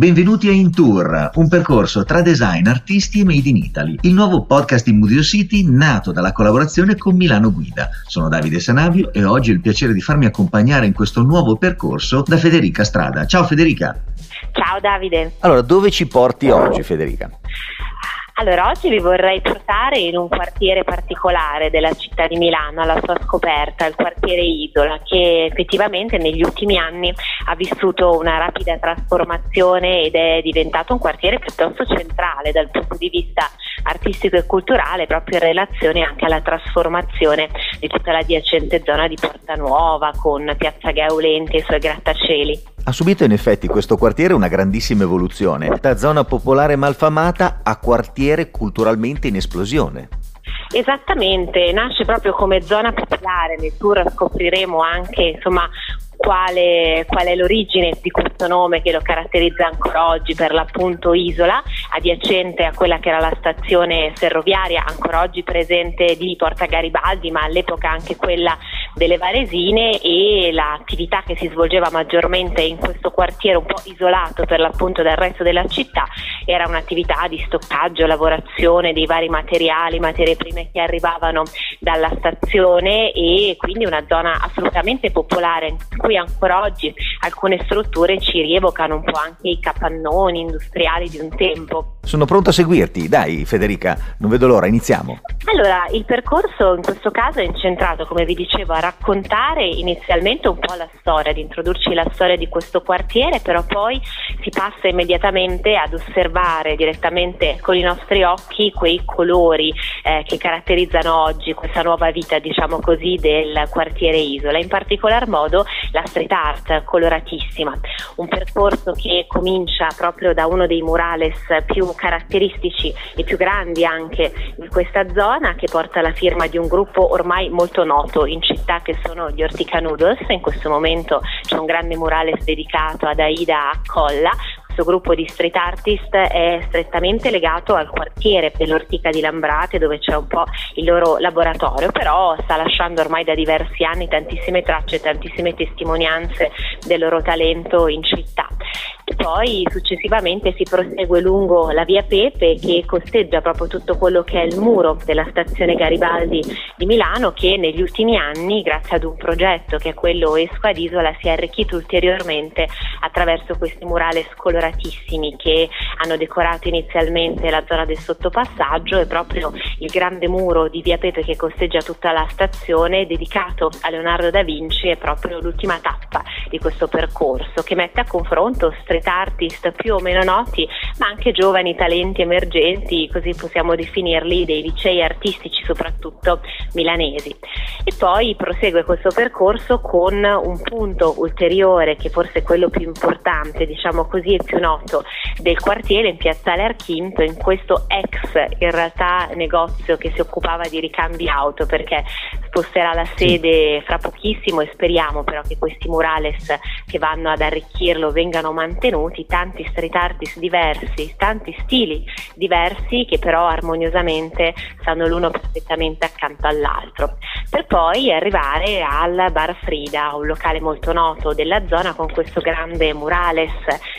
Benvenuti a In Tour, un percorso tra design, artisti e made in Italy, il nuovo podcast di Mudio City nato dalla collaborazione con Milano Guida. Sono Davide Sanavio e oggi ho il piacere di farmi accompagnare in questo nuovo percorso da Federica Strada. Ciao Federica! Ciao Davide! Allora, dove ci porti oggi Federica? Allora, oggi vi vorrei portare in un quartiere particolare della città di Milano, alla sua scoperta, il quartiere Isola, che effettivamente negli ultimi anni ha vissuto una rapida trasformazione ed è diventato un quartiere piuttosto centrale dal punto di vista artistico e culturale, proprio in relazione anche alla trasformazione di tutta l'adiacente zona di Porta Nuova con Piazza Gaulenti e i suoi grattacieli. Ha subito in effetti questo quartiere una grandissima evoluzione, da zona popolare malfamata a quartiere culturalmente in esplosione. Esattamente, nasce proprio come zona popolare, nel tour scopriremo anche insomma, quale, qual è l'origine di questo nome che lo caratterizza ancora oggi per l'appunto isola, adiacente a quella che era la stazione ferroviaria, ancora oggi presente di Porta Garibaldi, ma all'epoca anche quella delle Varesine e l'attività che si svolgeva maggiormente in questo quartiere un po' isolato per l'appunto dal resto della città era un'attività di stoccaggio, lavorazione dei vari materiali, materie prime che arrivavano dalla stazione e quindi una zona assolutamente popolare in cui ancora oggi alcune strutture ci rievocano un po' anche i capannoni industriali di un tempo. Sono pronto a seguirti, dai Federica, non vedo l'ora, iniziamo. Allora, il percorso in questo caso è incentrato, come vi dicevo, a raccontare inizialmente un po' la storia, ad introdurci la storia di questo quartiere, però poi si passa immediatamente ad osservare direttamente con i nostri occhi quei colori eh, che caratterizzano oggi questa nuova vita, diciamo così, del quartiere Isola, in particolar modo la street art coloratissima, un percorso che comincia proprio da uno dei murales più caratteristici e più grandi anche di questa zona che porta la firma di un gruppo ormai molto noto in città che sono gli Ortica Noodles, in questo momento c'è un grande murales dedicato ad Aida Colla, questo gruppo di street artist è strettamente legato al quartiere dell'Ortica di Lambrate dove c'è un po' il loro laboratorio, però sta lasciando ormai da diversi anni tantissime tracce, tantissime testimonianze del loro talento in città poi successivamente si prosegue lungo la via Pepe che costeggia proprio tutto quello che è il muro della stazione Garibaldi di Milano che negli ultimi anni grazie ad un progetto che è quello Esco ad Isola si è arricchito ulteriormente attraverso questi murales coloratissimi che hanno decorato inizialmente la zona del sottopassaggio. E proprio il grande muro di via Pepe che costeggia tutta la stazione dedicato a Leonardo da Vinci è proprio l'ultima tappa di questo percorso che mette a confronto street artist più o meno noti, ma anche giovani talenti emergenti, così possiamo definirli, dei licei artistici soprattutto milanesi. E poi prosegue questo percorso con un punto ulteriore, che forse è quello più importante, diciamo così, e più noto del quartiere in Piazzale Archinto, in questo ex in realtà negozio che si occupava di ricambi auto, perché sposterà la sede fra pochissimo e speriamo però che questi murales che vanno ad arricchirlo vengano mantenuti, tanti street artist diversi, tanti stili diversi che però armoniosamente stanno l'uno perfettamente accanto all'altro, per poi arrivare al Bar Frida, un locale molto noto della zona con questo grande murales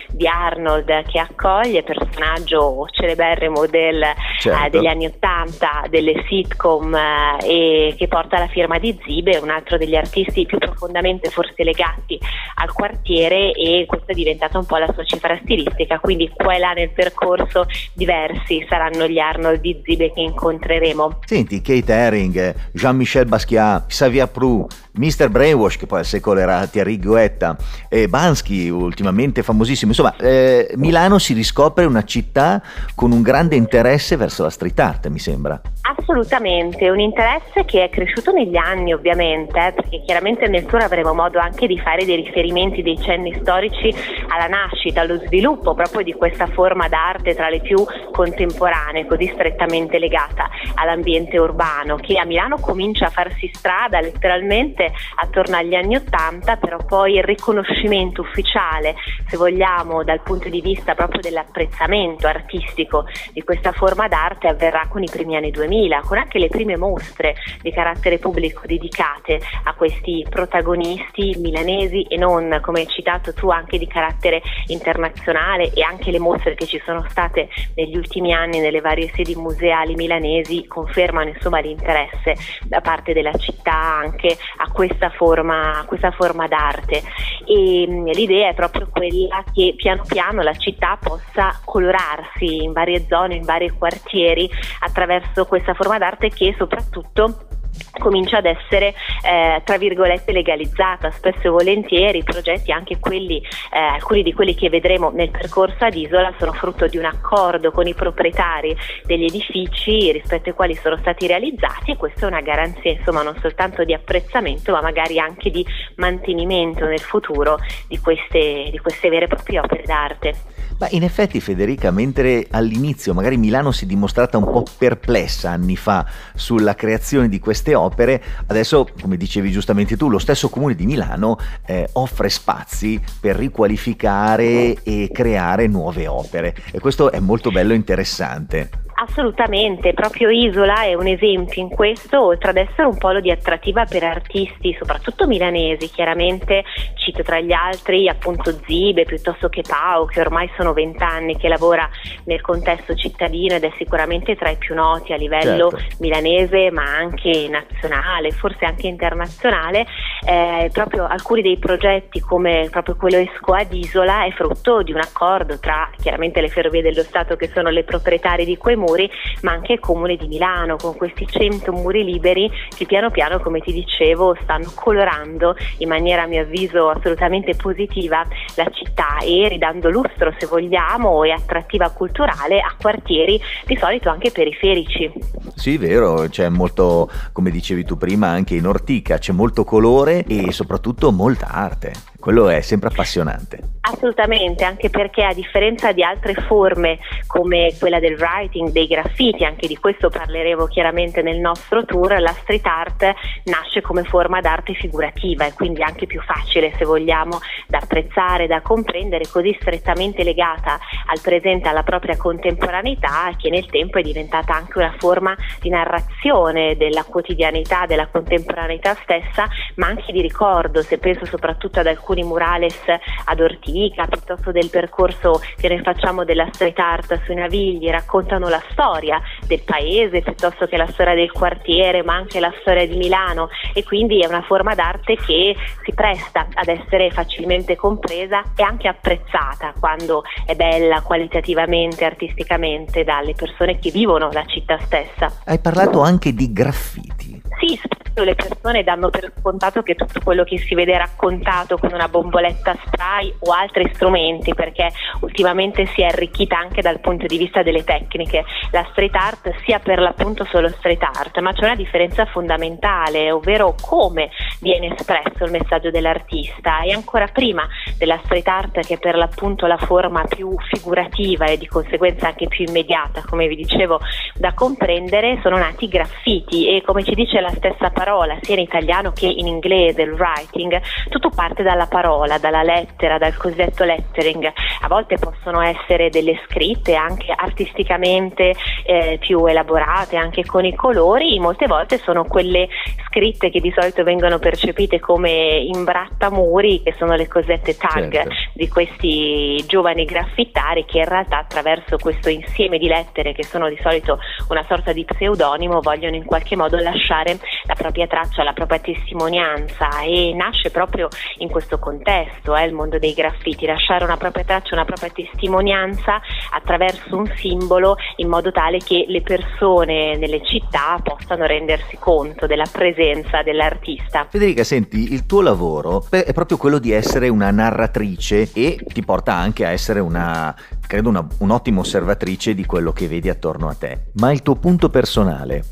di Arnold che accoglie personaggio celeberrimo del, certo. eh, degli anni Ottanta, delle sitcom eh, e che porta la firma di Zibe, un altro degli artisti più profondamente forse legati al quartiere e questa è diventata un po' la sua cifra stilistica, quindi qua e là nel percorso diversi saranno gli Arnold di Zibe che incontreremo. Senti, Kate Herring, Jean-Michel Basquiat, Xavier Prou, Mr. Brainwash che poi al secolo era Thierry Guetta e Bansky ultimamente famosissimo, insomma eh, Milano si riscopre una città con un grande interesse verso la street art mi sembra. Assolutamente, un interesse che è cresciuto negli anni ovviamente, eh, perché chiaramente nel tour avremo modo anche di fare dei riferimenti, dei cenni storici alla nascita, allo sviluppo proprio di questa forma d'arte tra le più contemporanee, così strettamente legata all'ambiente urbano, che a Milano comincia a farsi strada letteralmente sicuramente attorno agli anni Ottanta, però poi il riconoscimento ufficiale, se vogliamo, dal punto di vista proprio dell'apprezzamento artistico di questa forma d'arte avverrà con i primi anni 2000, con anche le prime mostre di carattere pubblico dedicate a questi protagonisti milanesi e non, come hai citato tu, anche di carattere internazionale e anche le mostre che ci sono state negli ultimi anni nelle varie sedi museali milanesi confermano insomma l'interesse da parte della città anche a questa forma, questa forma d'arte. E mm, l'idea è proprio quella che piano piano la città possa colorarsi in varie zone, in vari quartieri attraverso questa forma d'arte che soprattutto comincia ad essere eh, tra virgolette legalizzata spesso e volentieri i progetti anche quelli eh, alcuni di quelli che vedremo nel percorso ad Isola sono frutto di un accordo con i proprietari degli edifici rispetto ai quali sono stati realizzati e questa è una garanzia insomma non soltanto di apprezzamento ma magari anche di mantenimento nel futuro di queste, di queste vere e proprie opere d'arte. Ma in effetti Federica, mentre all'inizio magari Milano si è dimostrata un po' perplessa anni fa sulla creazione di queste opere, adesso, come dicevi giustamente tu, lo stesso comune di Milano eh, offre spazi per riqualificare e creare nuove opere e questo è molto bello e interessante. Assolutamente, proprio Isola è un esempio in questo, oltre ad essere un polo di attrattiva per artisti, soprattutto milanesi, chiaramente cito tra gli altri appunto Zibe piuttosto che Pau, che ormai sono vent'anni che lavora nel contesto cittadino ed è sicuramente tra i più noti a livello certo. milanese ma anche nazionale, forse anche internazionale. Eh, proprio alcuni dei progetti come proprio quello Esco ad Isola è frutto di un accordo tra chiaramente le ferrovie dello Stato che sono le proprietarie di quei muri ma anche il comune di Milano con questi 100 muri liberi che piano piano, come ti dicevo, stanno colorando in maniera a mio avviso assolutamente positiva la città e ridando lustro, se vogliamo, e attrattiva culturale a quartieri di solito anche periferici. Sì, vero, c'è molto, come dicevi tu prima, anche in Ortica c'è molto colore e soprattutto molta arte. Quello è sempre appassionante. Assolutamente, anche perché a differenza di altre forme come quella del writing, dei graffiti, anche di questo parleremo chiaramente nel nostro tour, la street art nasce come forma d'arte figurativa e quindi anche più facile se vogliamo da apprezzare, da comprendere, così strettamente legata al presente, alla propria contemporaneità che nel tempo è diventata anche una forma di narrazione della quotidianità, della contemporaneità stessa, ma anche di ricordo, se penso soprattutto ad alcuni alcuni murales ad Ortica, piuttosto del percorso che noi facciamo della street art sui Navigli, raccontano la storia del paese piuttosto che la storia del quartiere, ma anche la storia di Milano e quindi è una forma d'arte che si presta ad essere facilmente compresa e anche apprezzata quando è bella qualitativamente, artisticamente dalle persone che vivono la città stessa. Hai parlato anche di graffiti. Sì, le persone danno per scontato che tutto quello che si vede raccontato con una bomboletta spray o altri strumenti, perché ultimamente si è arricchita anche dal punto di vista delle tecniche. La street art sia per l'appunto solo street art, ma c'è una differenza fondamentale, ovvero come viene espresso il messaggio dell'artista e ancora prima della street art che per l'appunto la forma più figurativa e di conseguenza anche più immediata, come vi dicevo, da comprendere, sono nati i graffiti e come ci dice la stessa parola, sia in italiano che in inglese, il writing, tutto parte dalla parola, dalla lettera, dal cosiddetto lettering. A volte possono essere delle scritte anche artisticamente eh, più elaborate, anche con i colori, molte volte sono quelle scritte che di solito vengono percepite come imbrattamuri, che sono le cosette tag certo. di questi giovani graffitari che in realtà attraverso questo insieme di lettere che sono di solito una sorta di pseudonimo vogliono in qualche modo lasciare la propria traccia, la propria testimonianza e nasce proprio in questo contesto, eh, il mondo dei graffiti, lasciare una propria traccia, una propria testimonianza attraverso un simbolo in modo tale che le persone nelle città possano rendersi conto della presenza dell'artista. Federica, senti, il tuo lavoro è proprio quello di essere una narratrice e ti porta anche a essere una, credo, una, un'ottima osservatrice di quello che vedi attorno a te. Ma il tuo punto personale,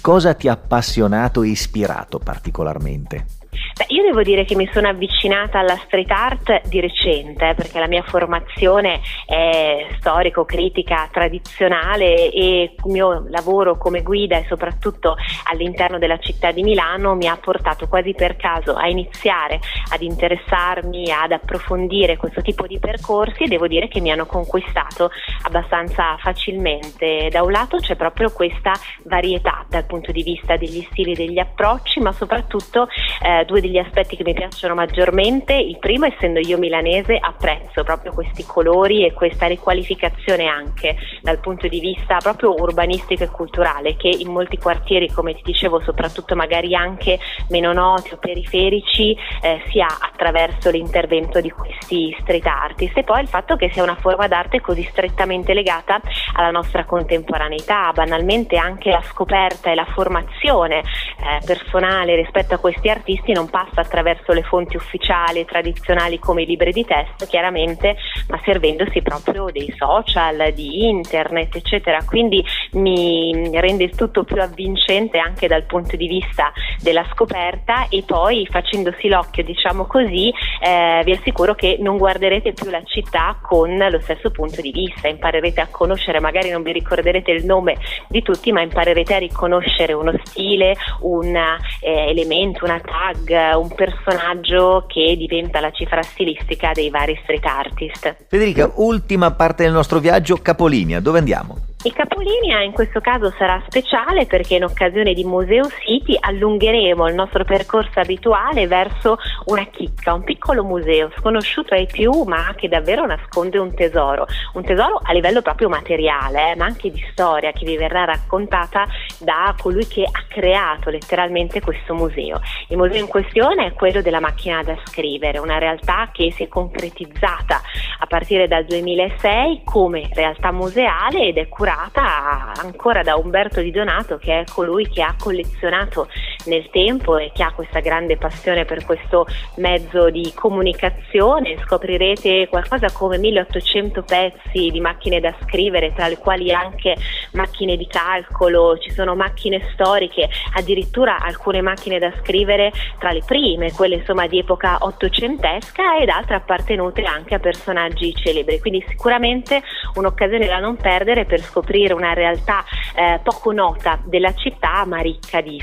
cosa ti ha appassionato e ispirato particolarmente? Beh, io devo dire che mi sono avvicinata alla street art di recente perché la mia formazione è storico-critica tradizionale e il mio lavoro come guida e soprattutto all'interno della città di Milano mi ha portato quasi per caso a iniziare ad interessarmi, ad approfondire questo tipo di percorsi e devo dire che mi hanno conquistato abbastanza facilmente. Da un lato c'è proprio questa varietà dal punto di vista degli stili, degli approcci, ma soprattutto eh, due degli aspetti che mi piacciono maggiormente. Il primo, essendo io milanese, apprezzo proprio questi colori e questa riqualificazione anche dal punto di vista proprio urbanistico e culturale che in molti quartieri, come ti dicevo, soprattutto magari anche meno noti o periferici, eh, si ha attraverso l'intervento di questi street artist e poi il fatto che sia una forma d'arte così strettamente legata alla nostra contemporaneità, banalmente anche la scoperta e la formazione eh, personale rispetto a questi artisti non passa attraverso le fonti ufficiali e tradizionali come i libri di testo, chiaramente, ma servendosi proprio dei social, di internet, eccetera. Quindi mi rende il tutto più avvincente anche dal punto di vista della scoperta e poi facendosi l'occhio, diciamo così, eh, vi assicuro che non guarderete più la città con lo stesso punto di vista, imparerete a conoscere, magari non vi ricorderete il nome di tutti, ma imparerete a riconoscere uno stile, un eh, elemento, una tag, un personaggio che diventa la cifra stilistica dei vari street artist. Federica, ultima parte del nostro viaggio, capolinea, dove andiamo? Il capolinea in questo caso sarà speciale perché in occasione di Museo City allungheremo il nostro percorso abituale verso una chicca, un piccolo museo sconosciuto ai più ma che davvero nasconde un tesoro, un tesoro a livello proprio materiale eh, ma anche di storia che vi verrà raccontata da colui che ha creato letteralmente questo museo. Il museo in questione è quello della macchina da scrivere, una realtà che si è concretizzata a partire dal 2006 come realtà museale ed è curata curata ancora da Umberto Di Donato che è colui che ha collezionato nel tempo e che ha questa grande passione per questo mezzo di comunicazione. Scoprirete qualcosa come 1800 pezzi di macchine da scrivere, tra le quali anche macchine di calcolo, ci sono macchine storiche, addirittura alcune macchine da scrivere tra le prime, quelle insomma di epoca ottocentesca ed altre appartenute anche a personaggi celebri. Quindi sicuramente un'occasione da non perdere per scoprire una realtà eh, poco nota della città ma ricca di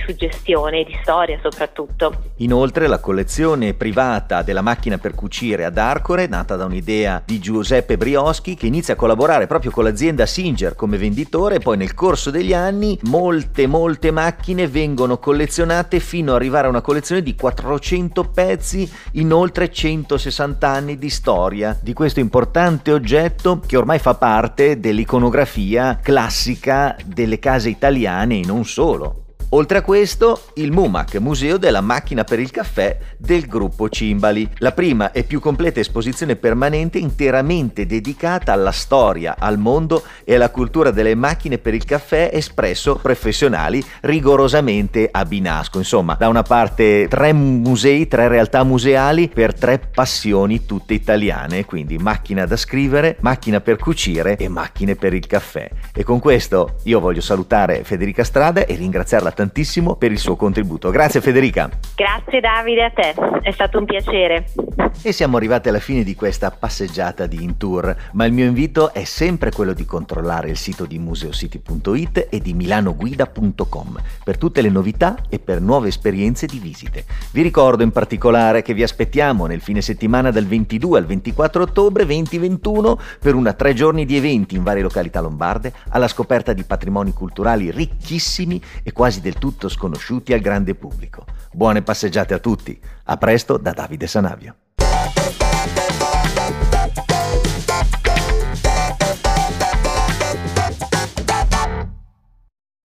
suggestione e di storia soprattutto. Inoltre la collezione privata della macchina per cucire ad Arcore, nata da un'idea di Giuseppe Brioschi che inizia a collaborare proprio con l'azienda Singer come venditore poi nel corso degli anni molte molte macchine vengono collezionate fino ad arrivare a una collezione di 400 pezzi in oltre 160 anni di storia di questo importante oggetto che ormai fa parte dell'iconografia classica delle case italiane e non solo. Oltre a questo, il MUMAC, Museo della Macchina per il Caffè del gruppo Cimbali, la prima e più completa esposizione permanente interamente dedicata alla storia, al mondo e alla cultura delle macchine per il caffè espresso professionali rigorosamente a Binasco. Insomma, da una parte tre musei, tre realtà museali per tre passioni tutte italiane, quindi macchina da scrivere, macchina per cucire e macchine per il caffè. E con questo io voglio salutare Federica Strada e ringraziarla tantissimo per il suo contributo. Grazie Federica. Grazie Davide a te, è stato un piacere. E siamo arrivati alla fine di questa passeggiata di In Tour, ma il mio invito è sempre quello di controllare il sito di museocity.it e di milanoguida.com per tutte le novità e per nuove esperienze di visite. Vi ricordo in particolare che vi aspettiamo nel fine settimana dal 22 al 24 ottobre 2021 per una tre giorni di eventi in varie località lombarde alla scoperta di patrimoni culturali ricchissimi e quasi del tutto sconosciuti al grande pubblico. Buone passeggiate a tutti. A presto da Davide Sanavio.